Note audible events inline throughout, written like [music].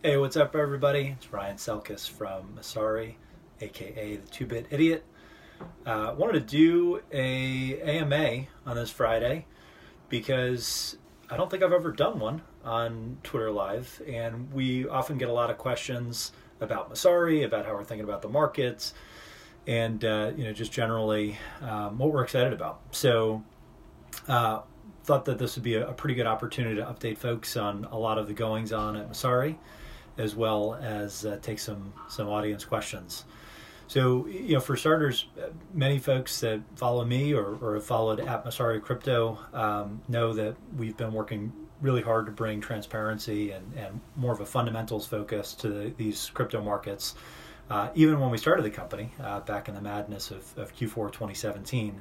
Hey, what's up, everybody? It's Ryan Selkis from Messari, aka the Two Bit Idiot. Uh, wanted to do a AMA on this Friday because I don't think I've ever done one on Twitter Live, and we often get a lot of questions about Messari, about how we're thinking about the markets, and uh, you know just generally um, what we're excited about. So. Uh, thought that this would be a, a, pretty good opportunity to update folks on a lot of the goings on at Messari, as well as uh, take some some audience questions. So, you know, for starters, many folks that follow me or, or have followed at Messari Crypto um, know that we've been working really hard to bring transparency and, and more of a fundamentals focus to the, these crypto markets. Uh, even when we started the company uh, back in the madness of, of Q4 2017.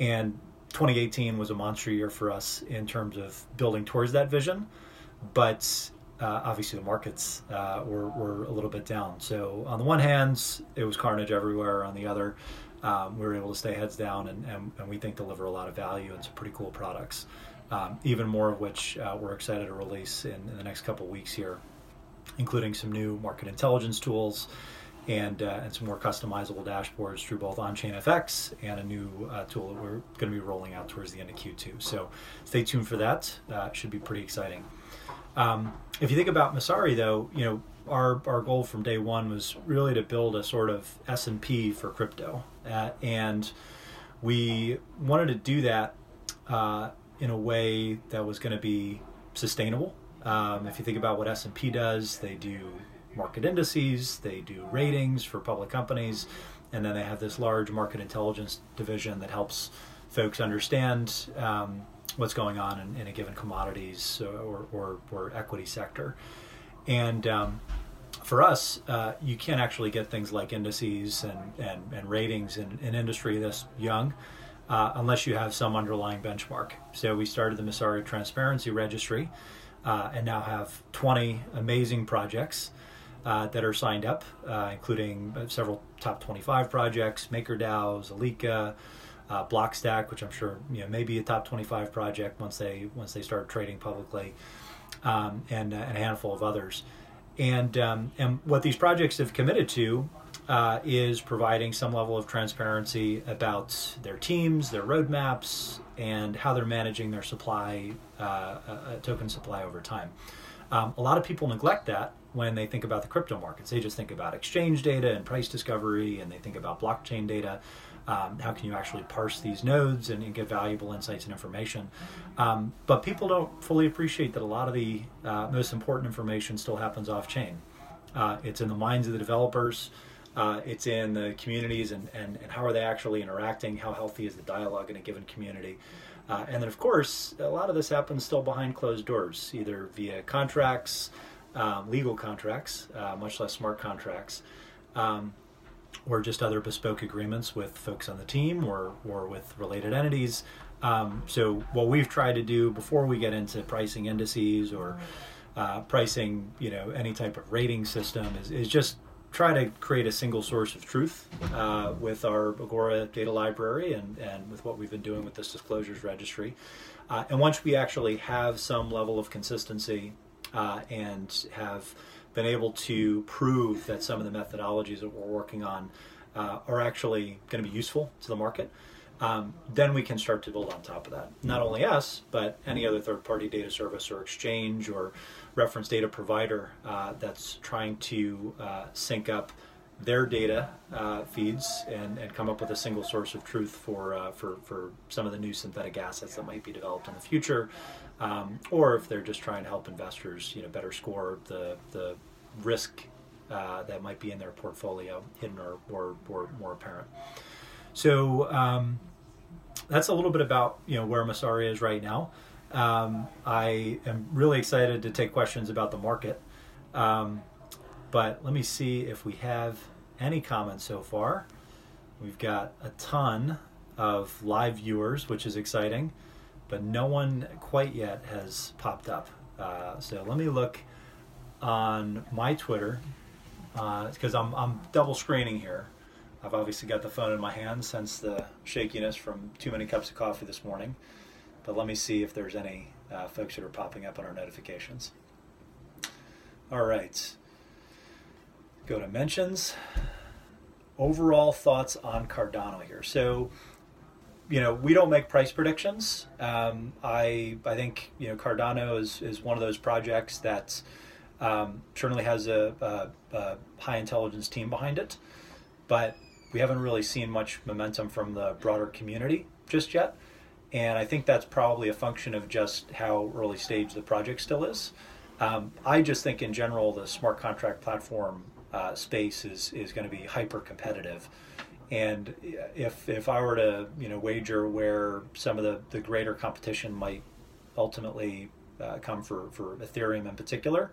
And 2018 was a monster year for us in terms of building towards that vision. But uh, obviously the markets uh, were, were a little bit down. So on the one hand, it was carnage everywhere. On the other, um, we were able to stay heads down and, and, and, we think deliver a lot of value and some pretty cool products. Um, even more of which uh, we're excited to release in, in the next couple weeks here, including some new market intelligence tools and, uh, and some more customizable dashboards through both on-chain FX and a new uh, tool that we're going to be rolling out towards the end of Q2. So stay tuned for that. Uh, should be pretty exciting. Um, if you think about Messari, though, you know our our goal from day one was really to build a sort of S and P for crypto, uh, and we wanted to do that uh, in a way that was going to be sustainable. Um, if you think about what S and P does, they do market indices, they do ratings for public companies, and then they have this large market intelligence division that helps folks understand um, what's going on in, in a given commodities or, or, or equity sector. And um, for us, uh, you can't actually get things like indices and, and, and ratings in an in industry this young uh, unless you have some underlying benchmark. So we started the Messari Transparency Registry uh, and now have 20 amazing projects. Uh, that are signed up, uh, including several top 25 projects, MakerDAOs, Alika, uh, Blockstack, which I'm sure you know maybe a top 25 project once they once they start trading publicly, um, and, uh, and, a handful of others. And um, and what these projects have committed to uh, is providing some level of transparency about their teams, their roadmaps, and how they're managing their supply uh, uh, token supply over time. Um, a lot of people neglect that when they think about the crypto markets. They just think about exchange data and price discovery, and they think about blockchain data. Um, how can you actually parse these nodes and, and get valuable insights and information? Um, but people don't fully appreciate that a lot of the uh, most important information still happens off chain. Uh, it's in the minds of the developers. Uh, it's in the communities and, and, and how are they actually interacting? How healthy is the dialogue in a given community? Uh, and then, of course, a lot of this happens still behind closed doors, either via contracts, um, legal contracts, uh, much less smart contracts. Um, or just other bespoke agreements with folks on the team or, or with related entities. Um, so what we've tried to do before we get into pricing indices or uh, pricing, you know, any type of rating system is, is just try to create a single source of truth uh, with our Agora data library and, and with what we've been doing with this disclosures registry. Uh, and once we actually have some level of consistency uh, and have been able to prove that some of the methodologies that we're working on uh, are actually going to be useful to the market, um, then we can start to build on top of that. Not only us, but any other third party data service or exchange or reference data provider uh, that's trying to uh, sync up their data uh, feeds and, and come up with a single source of truth for, uh, for, for some of the new synthetic assets that might be developed in the future um, or if they're just trying to help investors, you know, better score the the risk uh, that might be in their portfolio, hidden or or, or more apparent. So um, that's a little bit about you know where Messari is right now. Um, I am really excited to take questions about the market, um, but let me see if we have any comments so far. We've got a ton of live viewers, which is exciting but no one quite yet has popped up. Uh, so let me look on my Twitter because uh, I'm, I'm double screening here. I've obviously got the phone in my hand since the shakiness from too many cups of coffee this morning. But let me see if there's any uh, folks that are popping up on our notifications. All right. Go to mentions. Overall thoughts on Cardano here. So, you know, we don't make price predictions. Um, I I think you know Cardano is is one of those projects that um, certainly has a, a, a high intelligence team behind it, but we haven't really seen much momentum from the broader community just yet. And I think that's probably a function of just how early stage the project still is. Um, I just think in general the smart contract platform uh, space is is going to be hyper competitive. And if if I were to you know wager where some of the, the greater competition might ultimately uh, come for, for Ethereum in particular,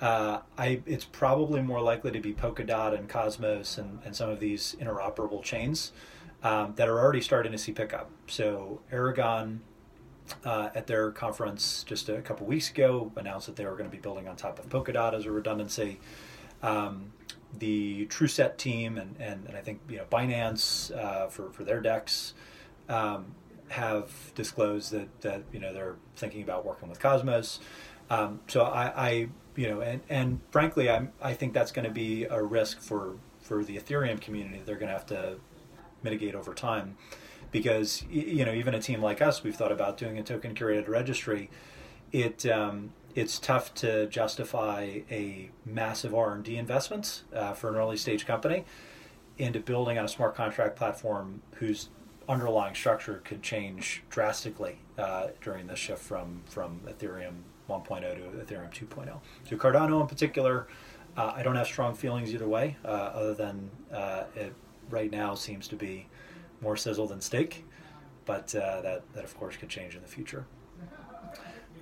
uh, I it's probably more likely to be Polkadot and Cosmos and, and some of these interoperable chains um, that are already starting to see pickup. So Aragon uh, at their conference just a couple weeks ago announced that they were going to be building on top of Polkadot as a redundancy. Um, the TrueSet team and, and, and, I think you know Binance uh, for for their DEX um, have disclosed that that you know they're thinking about working with Cosmos. Um, so I, I, you know and and frankly I I think that's going to be a risk for for the Ethereum community. They're going to have to mitigate over time because you know even a team like us we've thought about doing a token curated registry it um, it's tough to justify a massive r&d investments uh, for an early stage company into building on a smart contract platform whose underlying structure could change drastically uh, during the shift from, from ethereum 1.0 to ethereum 2.0 so cardano in particular uh, i don't have strong feelings either way uh, other than uh, it right now seems to be more sizzle than steak but uh, that, that of course could change in the future.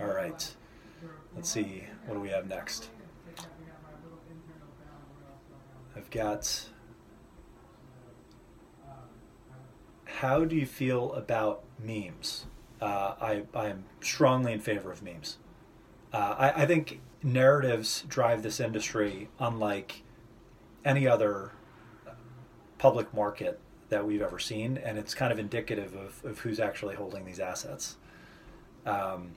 All right Let's see, what do we have next? I've got. How do you feel about memes? Uh, I, I'm strongly in favor of memes. Uh, I, I think narratives drive this industry unlike any other public market that we've ever seen, and it's kind of indicative of, of who's actually holding these assets. Um,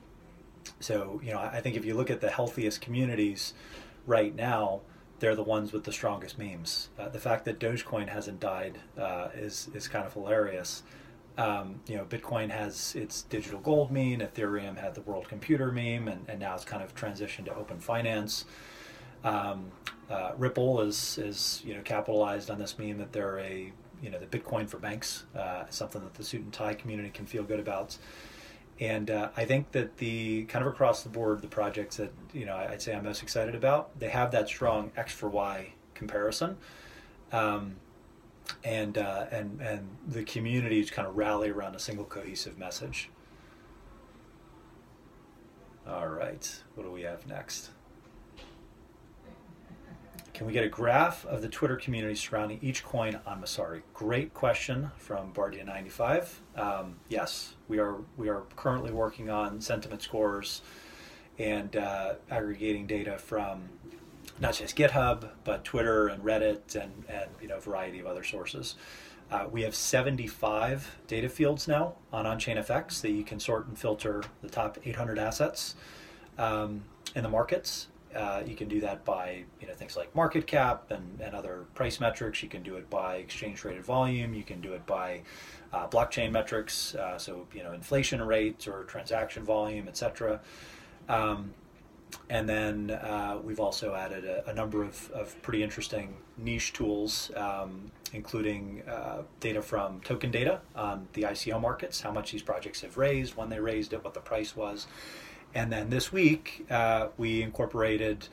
so, you know, I think if you look at the healthiest communities right now, they're the ones with the strongest memes. Uh, the fact that Dogecoin hasn't died uh, is is kind of hilarious. Um, you know, Bitcoin has its digital gold meme, Ethereum had the world computer meme, and, and now it's kind of transitioned to open finance. Um, uh, Ripple is is you know capitalized on this meme that they're a you know the Bitcoin for banks, uh, something that the suit and tie community can feel good about. And uh, I think that the kind of across the board, the projects that you know I'd say I'm most excited about, they have that strong X for Y comparison, um, and uh, and and the communities kind of rally around a single cohesive message. All right, what do we have next? Can we get a graph of the Twitter community surrounding each coin on Messari? Great question from Bardia95. Um, yes, we are we are currently working on sentiment scores and uh, aggregating data from not just GitHub, but Twitter and Reddit and, and you know a variety of other sources. Uh, we have 75 data fields now on OnChainFX that you can sort and filter the top 800 assets um, in the markets. Uh, you can do that by you know things like market cap and, and other price metrics. You can do it by exchange traded volume. You can do it by uh, blockchain metrics, uh, so you know inflation rates or transaction volume, etc. Um, and then uh, we've also added a, a, number of, of pretty interesting niche tools, um, including uh, data from token data on the ICO markets, how much these projects have raised, when they raised it, what the price was. And then this week, uh, we incorporated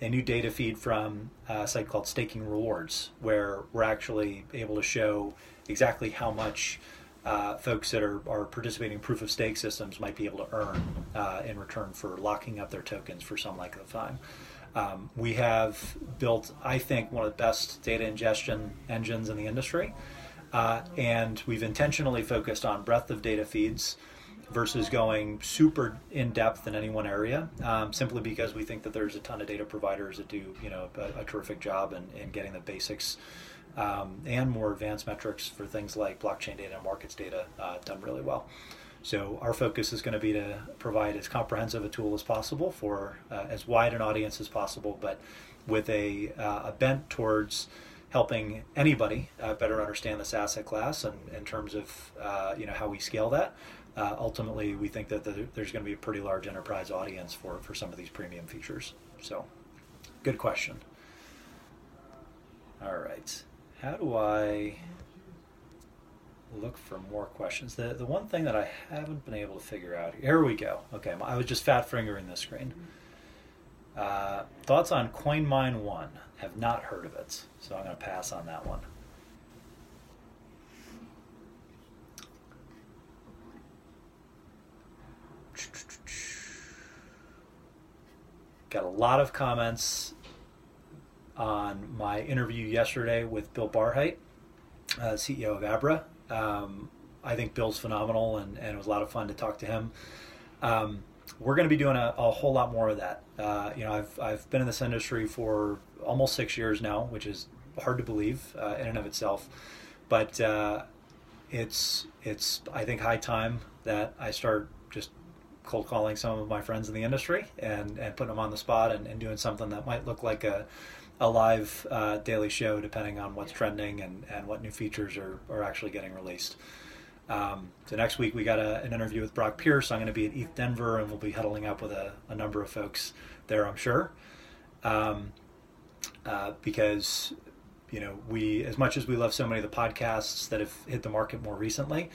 a new data feed from a site called Staking Rewards, where we're actually able to show exactly how much uh, folks that are, are participating in proof of stake systems might be able to earn uh, in return for locking up their tokens for some length of time. Um, we have built, I think, one of the best data ingestion engines in the industry, uh, and we've intentionally focused on breadth of data feeds versus going super in depth in any one area, um, simply because we think that there's a ton of data providers that do you know a, a terrific job in, in getting the basics um, and more advanced metrics for things like blockchain data and markets data uh, done really well. So our focus is going to be to provide as comprehensive a tool as possible for uh, as wide an audience as possible, but with a, uh, a bent towards helping anybody uh, better understand this asset class and in terms of uh, you know how we scale that. Uh, ultimately, we think that the, there's going to be a pretty large enterprise audience for, for some of these premium features. So, good question. All right, how do I look for more questions? The the one thing that I haven't been able to figure out here we go. Okay, I was just fat fingering the screen. Uh, thoughts on CoinMine One? Have not heard of it, so I'm going to pass on that one. Got a lot of comments on my interview yesterday with Bill Barhydt, uh, CEO of Abra. Um, I think Bill's phenomenal, and, and, it was a lot of fun to talk to him. Um, we're going to be doing a, a, whole lot more of that. Uh, you know, I've, I've been in this industry for almost six years now, which is hard to believe uh, in and of itself. But uh, it's it's I think high time that I start just cold calling some of my friends in the industry and, and putting them on the spot and, and doing something that might look like a, a live uh, daily show depending on what's trending and, and what new features are, are actually getting released. Um, so next week we got a, an interview with Brock Pierce. I'm going to be at ETH Denver and we'll be huddling up with a, a number of folks there, I'm sure. Um, uh, because you know we, as much as we love so many of the podcasts that have hit the market more recently,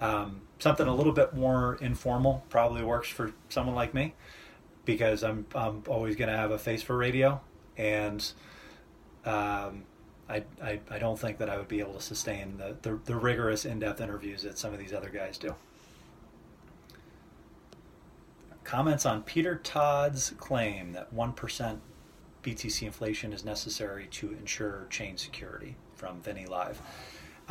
um, something a little bit more informal probably works for someone like me because I'm I'm always going to have a face for radio, and um, I, I, I don't think that I would be able to sustain the, the, the rigorous in depth interviews that some of these other guys do. Comments on Peter Todd's claim that one percent BTC inflation is necessary to ensure chain security from Vinny Live.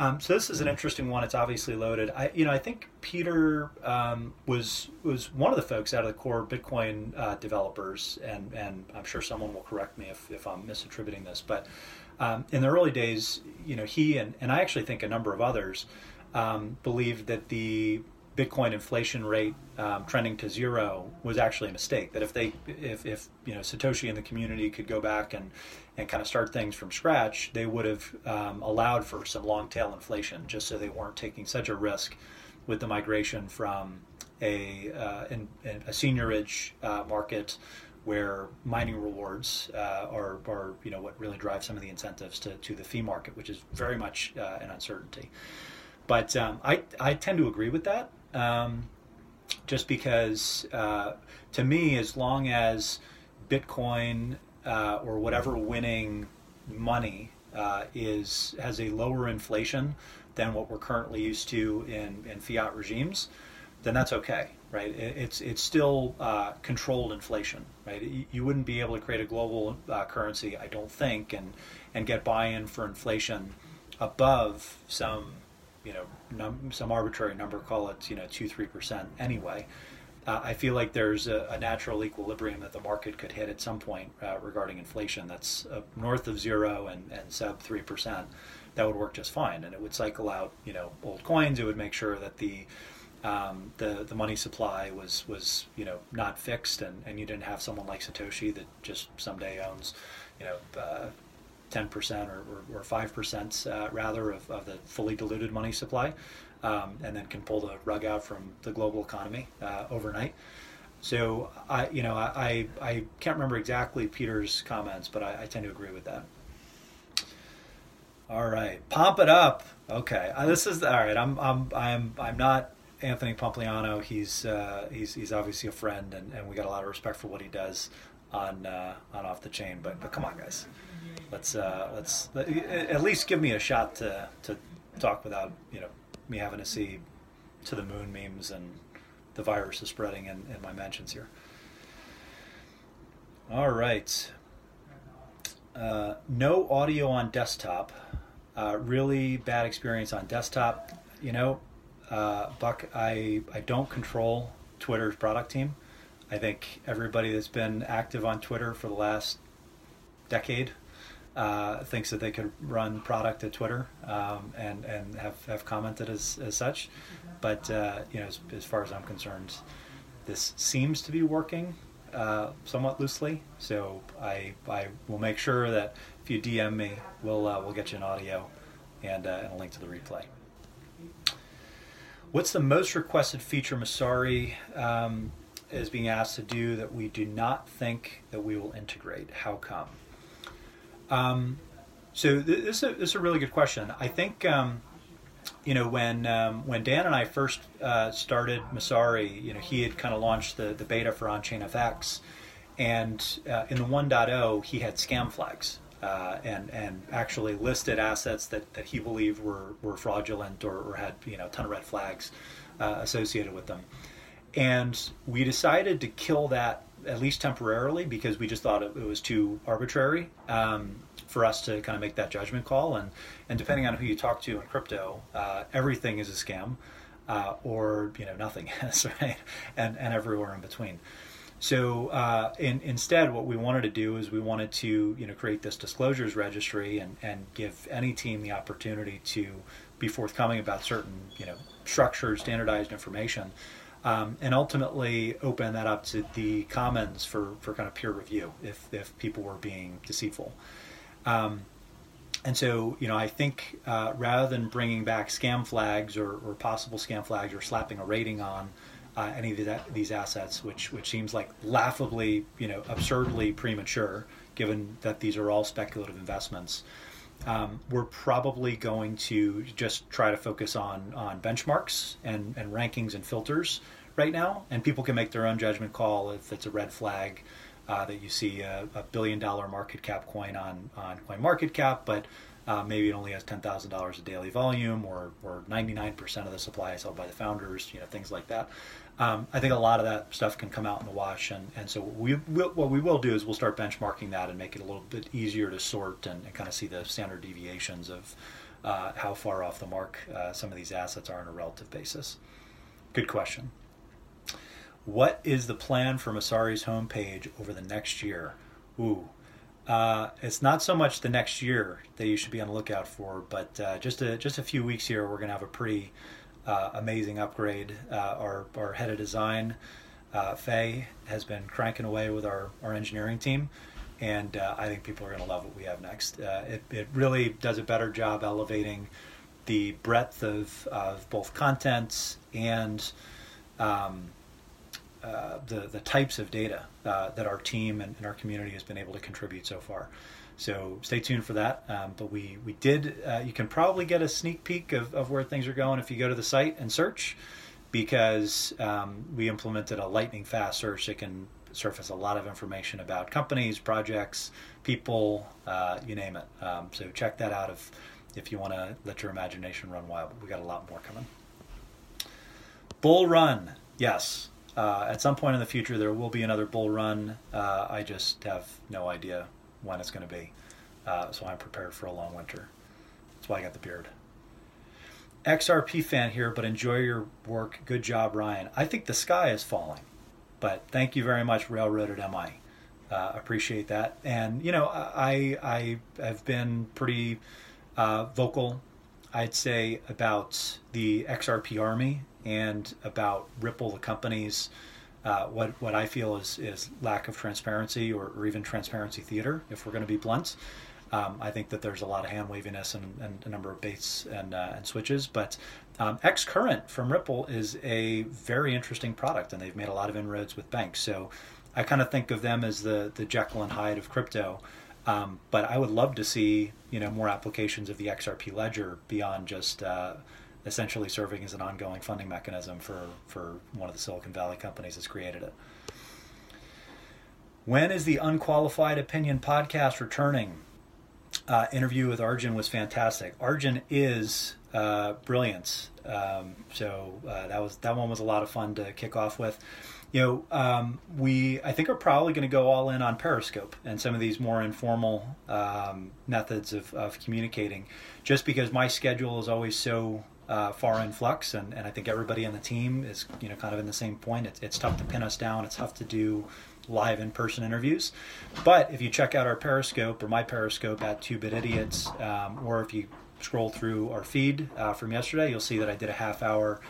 Um, so this is an interesting one. It's obviously loaded. I, you know, I think Peter um, was was one of the folks out of the core Bitcoin uh, developers, and and I'm sure someone will correct me if, if I'm misattributing this, but um, in the early days, you know, he and, and I actually think a number of others um, believed that the Bitcoin inflation rate um, trending to zero was actually a mistake. That if they, if, if you know Satoshi and the community could go back and and kind of start things from scratch, they would have um, allowed for some long tail inflation, just so they weren't taking such a risk with the migration from a uh, in, in a seigniorage uh, market where mining rewards uh, are, are you know what really drives some of the incentives to, to the fee market, which is very much uh, an uncertainty. But um, I, I tend to agree with that um, just because uh, to me, as long as Bitcoin uh, or whatever winning money uh, is has a lower inflation than what we're currently used to in, in fiat regimes, then that's okay, right? It, it's it's still uh, controlled inflation, right? You wouldn't be able to create a global uh, currency, I don't think, and and get buy-in for inflation above some you know num- some arbitrary number, call it you know two three percent anyway. Uh, I feel like there's a, a, natural equilibrium that the market could hit at some point uh, regarding inflation that's uh, north of zero and, and sub three percent. That would work just fine, and it would cycle out you know old coins. It would make sure that the um, the the money supply was was you know not fixed, and, and you didn't have someone like Satoshi that just someday owns you know uh, 10% or, or, or 5% uh, rather of, of the fully diluted money supply, um, and then can pull the rug out from the global economy uh, overnight. So I, you know, I, I can't remember exactly Peter's comments, but I, I, tend to agree with that. All right, pump it up. Okay, uh, this is all right. I'm, I'm, I'm, I'm not Anthony Pompliano. He's, uh, he's, he's obviously a friend, and, and we got a lot of respect for what he does on, uh, on off the chain. But, but come on, guys let's uh, let's let, at least give me a shot to to talk without you know me having to see to the moon memes and the virus is spreading in, in my mentions here. All right. Uh, no audio on desktop. Uh, really bad experience on desktop. You know, uh, Buck, I, I don't control Twitter's product team. I think everybody that's been active on Twitter for the last decade uh, thinks that they could run product at Twitter um, and and have, have commented as, as such. But uh, you know, as, as, far as I'm concerned, this seems to be working uh, somewhat loosely. So I I will make sure that if you DM me, we'll uh, we'll get you an audio and, uh, and a link to the replay. What's the most requested feature Messari um, is being asked to do that we do not think that we will integrate? How come? Um, so this is, a, this is a really good question. I think um, you know when um, when Dan and I first uh, started Messari, you know he had kind of launched the, the beta for OnChainFX, and uh, in the 1.0 he had scam flags. Uh, and and actually listed assets that, that he believed were, were fraudulent or, or had you know a ton of red flags uh, associated with them, and we decided to kill that at least temporarily because we just thought it, it was too arbitrary um, for us to kind of make that judgment call. And and depending on who you talk to in crypto, uh, everything is a scam, uh, or you know nothing [laughs] is right, and and everywhere in between. So uh, in, instead, what we wanted to do is we wanted to you know create this disclosures registry and, and give any team the opportunity to be forthcoming about certain you know structured, standardized information um, and ultimately open that up to the commons for, for kind of peer review if, if people were being deceitful. Um, and so, you know, I think uh, rather than bringing back scam flags or, or, possible scam flags or slapping a rating on uh, any of these, these assets, which which seems like laughably, you know, absurdly premature, given that these are all speculative investments, um, we're probably going to just try to focus on on benchmarks and, and rankings and filters right now, and people can make their own judgment call if it's a red flag uh, that you see a, a, billion dollar market cap coin on on coin market cap, but uh, maybe it only has ten thousand dollars of daily volume, or or ninety nine percent of the supply is held by the founders, you know things like that. Um, I think a lot of that stuff can come out in the wash, and, and so we will, what we will do is we'll start benchmarking that and make it a little bit easier to sort and, and kind of see the standard deviations of uh, how far off the mark uh, some of these assets are on a relative basis. Good question. What is the plan for Messari's homepage over the next year? Ooh, uh, it's not so much the next year that you should be on the lookout for, but uh, just a just a few weeks here, we're going to have a pretty uh, amazing upgrade. Uh, our, our head of design, uh, Faye, has been cranking away with our, our engineering team, and uh, I think people are going to love what we have next. Uh, it, it really does a better job elevating the breadth of, of both contents and um, uh, the, the types of data that our team and, and our community has been able to contribute so far. So stay tuned for that. Um, but we we did. Uh, you can probably get a sneak peek of, of where things are going if you go to the site and search, because um, we implemented a lightning fast search that can surface a lot of information about companies, projects, people, uh, you name it. Um, so check that out if if you want to let your imagination run wild. We got a lot more coming. Bull Run, yes. Uh, at some point in the future, there will be another Bull Run. Uh, I just have no idea when it's going to be. Uh, so I'm prepared for a long winter. That's why I got the beard. XRP fan here, but enjoy your work. Good job, Ryan. I think the sky is falling, but thank you very much, Railroaded MI. Uh, appreciate that. And you know, I I have been pretty uh, vocal, I'd say, about the XRP army and about Ripple, the companies uh, what what I feel is is lack of transparency or, or even transparency theater. If we're going to be blunt, um, I think that there's a lot of hand waviness and, and, a number of baits and uh, and switches. But um, xCurrent from Ripple is a very interesting product, and they've made a lot of inroads with banks. So I kind of think of them as the the Jekyll and Hyde of crypto. Um, but I would love to see you know more applications of the XRP ledger beyond just uh, essentially serving as an ongoing funding mechanism for, for one of the Silicon Valley companies that's created it. When is the Unqualified Opinion podcast returning? Uh, interview with Arjun was fantastic. Arjun is uh, brilliant. Um, so uh, that was that one was a lot of fun to kick off with. You know, um, we I think are probably going to go all in on Periscope and some of these more informal um, methods of, of communicating, just because my schedule is always so uh, far in flux, and, and I think everybody on the team is you know kind of in the same point. It's, it's tough to pin us down. It's tough to do live in person interviews. But if you check out our Periscope or my Periscope at Two Bit Idiots, um, or if you scroll through our feed uh, from yesterday, you'll see that I did a half hour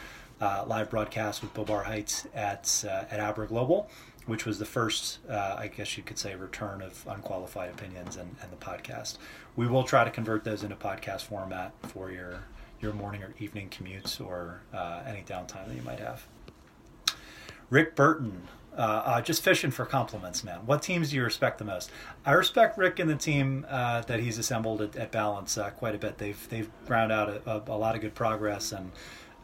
uh, live broadcast with Bobar Heights at uh, at Abra Global, which was the first, uh, I guess you could say, return of unqualified opinions and, and the podcast. We will try to convert those into podcast format for your your morning or evening commutes or uh, any downtime that you might have. Rick Burton, uh, uh, just fishing for compliments, man. What teams do you respect the most? I respect Rick and the team uh, that he's assembled at, at Balance uh, quite a bit. They've they've ground out a, a, a lot of good progress and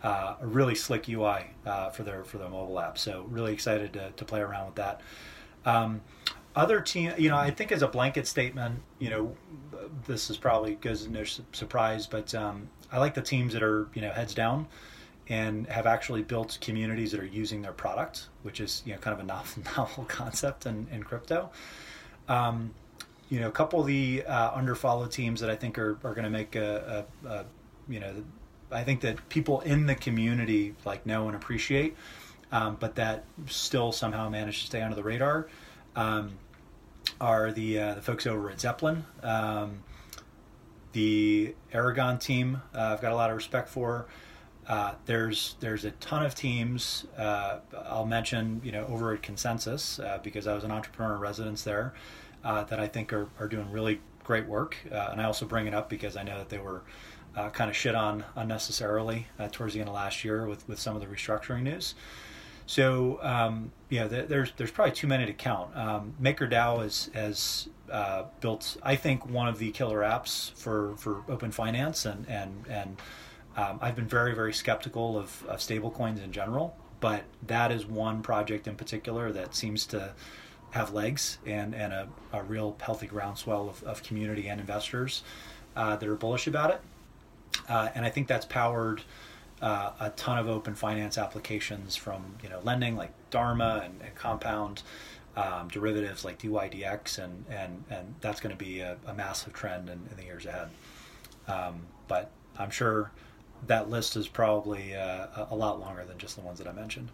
uh, a really slick UI uh, for their for their mobile app. So really excited to, to play around with that. Um, other team, you know, I think as a blanket statement, you know, this is probably goes no surprise, but um, I like the teams that are you know heads down and have actually built communities that are using their product, which is you know kind of a novel, [laughs] novel concept in, in crypto. Um, you know, a couple of the uh, underfollow teams that I think are, are going to make a, a, a, you know, I think that people in the community like know and appreciate, um, but that still somehow manage to stay under the radar. Um, are the uh, the folks over at Zeppelin, um, the Aragon team. Uh, I've got a lot of respect for. Uh, there's there's a ton of teams. Uh, I'll mention you know over at ConsenSys uh, because I was an entrepreneur in residence there uh, that I think are, are doing really great work. Uh, and I also bring it up because I know that they were kind of shit on unnecessarily towards the end of last year with, with some of the restructuring news. So um, yeah, th- there's there's probably too many to count. Um, MakerDAO has has built I think one of the killer apps for for open finance and and and um, I've been very, very skeptical of, of stablecoins in general, but that is one project in particular that seems to have legs and, and a, a real healthy groundswell of, of community and investors uh, that are bullish about it. Uh, and I think that's powered uh, a ton of open finance applications from you know lending like Dharma and, and Compound, um, derivatives like DYDX, and and and that's going to be a, a, massive trend in, in the years ahead. Um, but I'm sure that list is probably uh, a lot longer than just the ones that I mentioned.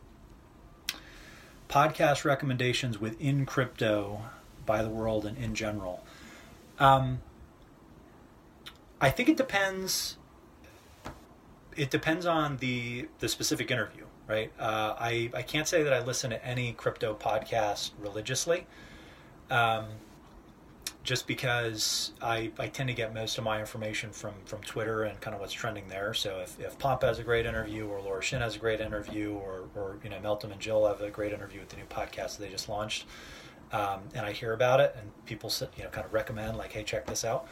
Podcast recommendations within crypto by the world and in general. Um, I think it depends. It depends on the the specific interview, right? Uh, I I can't say that I listen to any crypto podcast religiously. Um, just because I, I tend to get most of my information from, from Twitter and kind of what's trending there. So if, if Pomp has a great interview or Laura Shin has a great interview or, or you know Meltem and Jill have a great interview with the new podcast that they just launched, um, and I hear about it and people you know kind of recommend like hey check this out,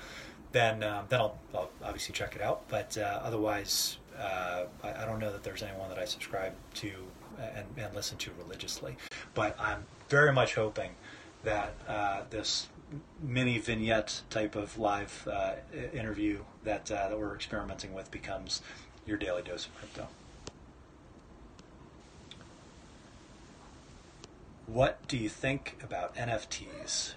then um, then I'll, I'll, obviously check it out. But uh, otherwise, uh, I, I, don't know that there's anyone that I subscribe to and, and listen to religiously. But I'm very much hoping that uh, this mini vignette type of live uh, interview that uh, that we're experimenting with becomes your daily dose of crypto. What do you think about NFTs?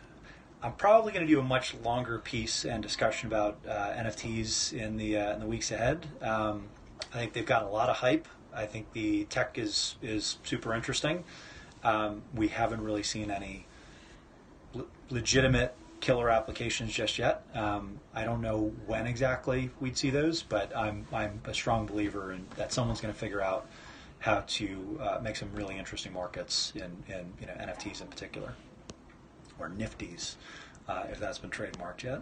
I'm probably going to do a much longer piece and discussion about uh, NFTs in the uh, in the weeks ahead. Um, I think they've got a lot of hype. I think the tech is is super interesting. Um, we haven't really seen any legitimate killer applications just yet. Um, I don't know when exactly we'd see those, but I'm I'm a strong believer in that someone's going to figure out how to uh, make some really interesting markets in, in you know NFTs in particular, or Nifties, uh, if that's been trademarked yet.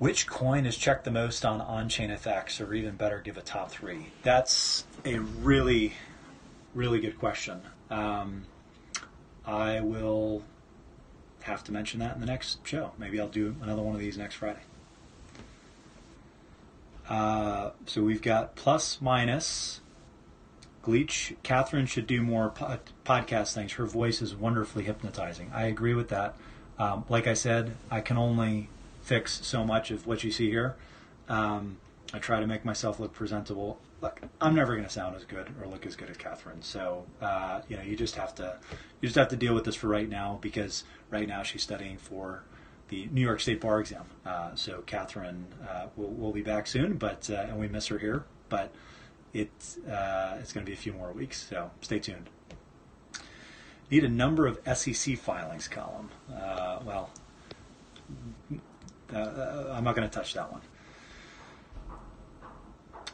Which coin is checked the most on on-chain FX, or even better, give a top three? That's a really, really good question. Um, I will have to mention that in the next show. Maybe I'll do another one of these next Friday. Uh, so we've got plus minus. Gleech, Catherine should do more podcast things. Her voice is wonderfully hypnotizing. I agree with that. Um, like I said, I can only fix so much of what you see here. Um, I try to make myself look presentable look, I'm never going to sound as good or look as good as Catherine. So uh, you know, you just have to you just have to deal with this for right now because right now she's studying for the New York State bar exam. Uh, so Catherine uh, will will be back soon, but uh, and we miss her here, but it uh, it's going to be a few more weeks. So stay tuned. Need a number of SEC filings column. Uh, well, uh, I'm not going to touch that one.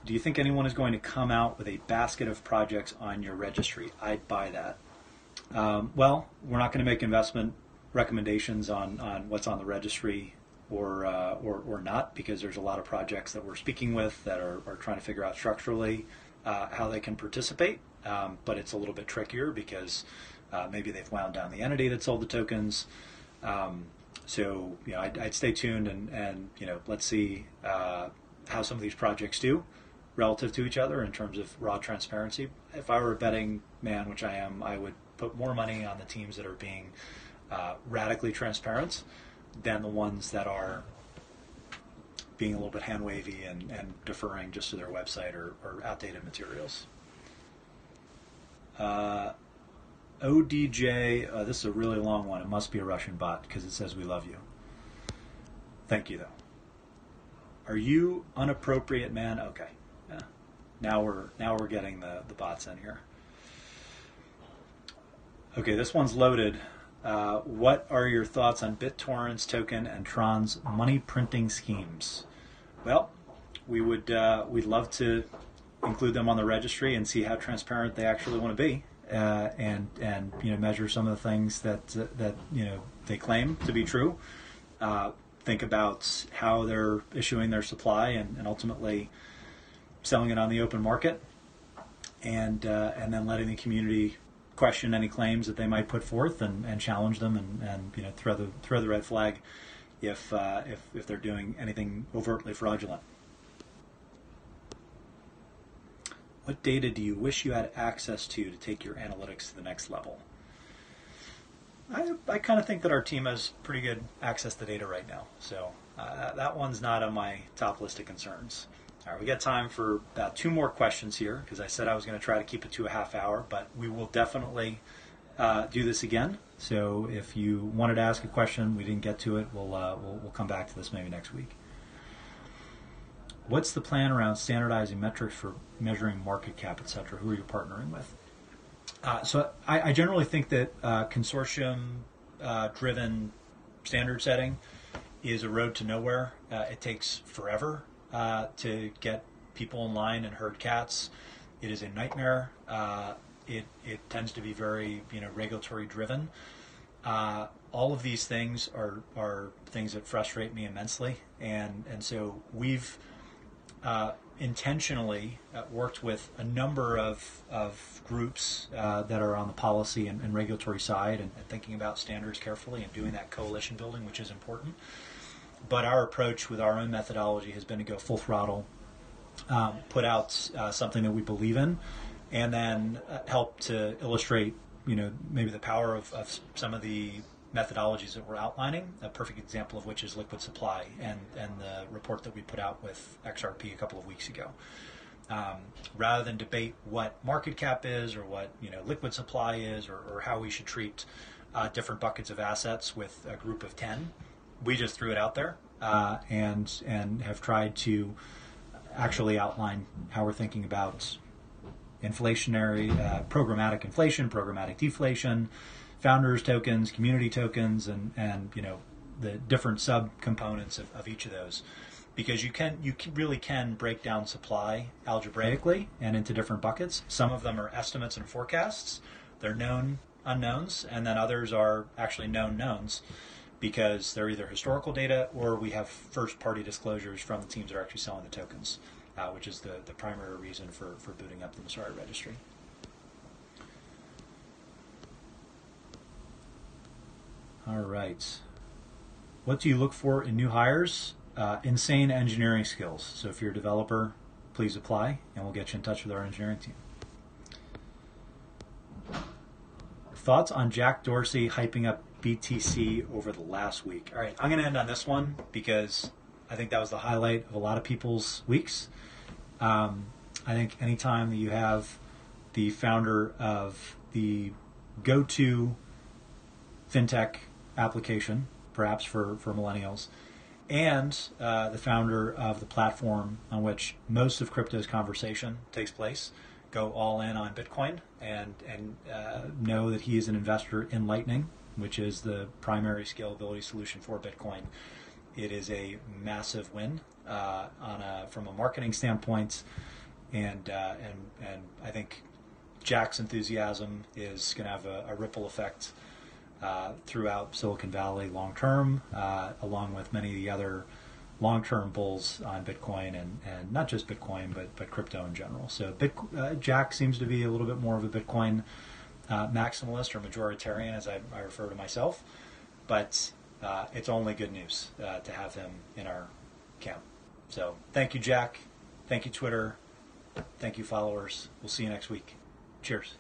Do you think anyone is going to come out with a basket of projects on your registry? I'd buy that. Um, well, we're not going to make investment recommendations on, on what's on the registry or, uh, or, or not because there's a lot of projects that we're speaking with that are, are trying to figure out structurally uh, how they can participate. Um, but it's a little bit trickier because uh, maybe they've wound down the entity that sold the tokens. Um, so you know, I'd, I'd, stay tuned and, and you know let's see uh, how some of these projects do relative to each other in terms of raw transparency. If I were a betting man, which I am, I would put more money on the teams that are being uh, radically transparent than the ones that are being a little bit hand wavy and, and deferring just to their website or, or outdated materials. Uh, ODJ, uh, this is a really long one. It must be a Russian bot because it says we love you. Thank you, though. Are you unappropriate, man? Okay. Yeah. Now we're now we're getting the, the bots in here. Okay, this one's loaded. Uh, what are your thoughts on BitTorrent's token and Tron's money printing schemes? Well, we would uh, we'd love to include them on the registry and see how transparent they actually want to be, uh, and and you know measure some of the things that that you know they claim to be true. Uh, think about how they're issuing their supply and, and ultimately selling it on the open market, and uh, and then letting the community question any claims that they might put forth and, and challenge them and, and you know throw the throw the red flag if uh, if if they're doing anything overtly fraudulent. What data do you wish you had access to to take your analytics to the next level? I, I kind of think that our team has pretty good access to data right now, so uh, that one's not on my top list of concerns. All right, we got time for about two more questions here because I said I was going to try to keep it to a half hour, but we will definitely uh, do this again. So if you wanted to ask a question, we didn't get to it, we'll, uh, we'll, we'll come back to this maybe next week. What's the plan around standardizing metrics for measuring market cap, et cetera? Who are you partnering with? Uh, so I, I, generally think that uh, consortium-driven uh, standard setting is a road to nowhere. Uh, it takes forever uh, to get people in line and herd cats. It is a nightmare. It, it tends to be very you know regulatory driven. Uh, all of these things are, are things that frustrate me immensely, and and so we've uh, intentionally uh, worked with a number of, of groups uh, that are on the policy and, and regulatory side and, and, thinking about standards carefully and doing that coalition building, which is important. But our approach with our own methodology has been to go full throttle, um, put out uh, something that we believe in, and then uh, help to illustrate, you know, maybe the power of, of, some of the methodologies that we're outlining. A perfect example of which is liquid supply and and the report that we put out with XRP a couple of weeks ago. Um, rather than debate what market cap is or what you know liquid supply is or, or how we should treat uh, different buckets of assets with a group of ten we just threw it out there uh, and and have tried to actually outline how we're thinking about inflationary, uh, programmatic inflation, programmatic deflation, founders tokens, community tokens, and and you know the different subcomponents of, of each of those. Because you can you really can break down supply algebraically and into different buckets. Some of them are estimates and forecasts; they're known unknowns, and then others are actually known knowns because they're either historical data or we have first party disclosures from the teams that are actually selling the tokens, uh, which is the, the primary reason for, for booting up the Messari registry. All right. What do you look for in new hires? Uh, insane engineering skills. So if you're a developer, please apply and we'll get you in touch with our engineering team. Thoughts on Jack Dorsey hyping up BTC over the last week. All right, I'm going to end on this one because I think that was the highlight of a lot of people's weeks. Um, I think anytime that you have the founder of the go to fintech application, perhaps for, for millennials, and uh, the founder of the platform on which most of crypto's conversation takes place, go all in on Bitcoin and and uh, know that he is an investor in Lightning, which is the primary scalability solution for Bitcoin. It is a massive win uh, on a from a marketing standpoint, and uh, and and I think Jack's enthusiasm is going to have a, a, ripple effect uh, throughout Silicon Valley long term, uh, along with many of the other long term bulls on Bitcoin and, and not just Bitcoin, but, but crypto in general. So uh, Jack seems to be a little bit more of a Bitcoin uh, maximalist or majoritarian, as I, I, refer to myself. But uh, it's only good news to have him in our camp. So thank you, Jack. Thank you, Twitter. Thank you, followers. We'll see you next week. Cheers.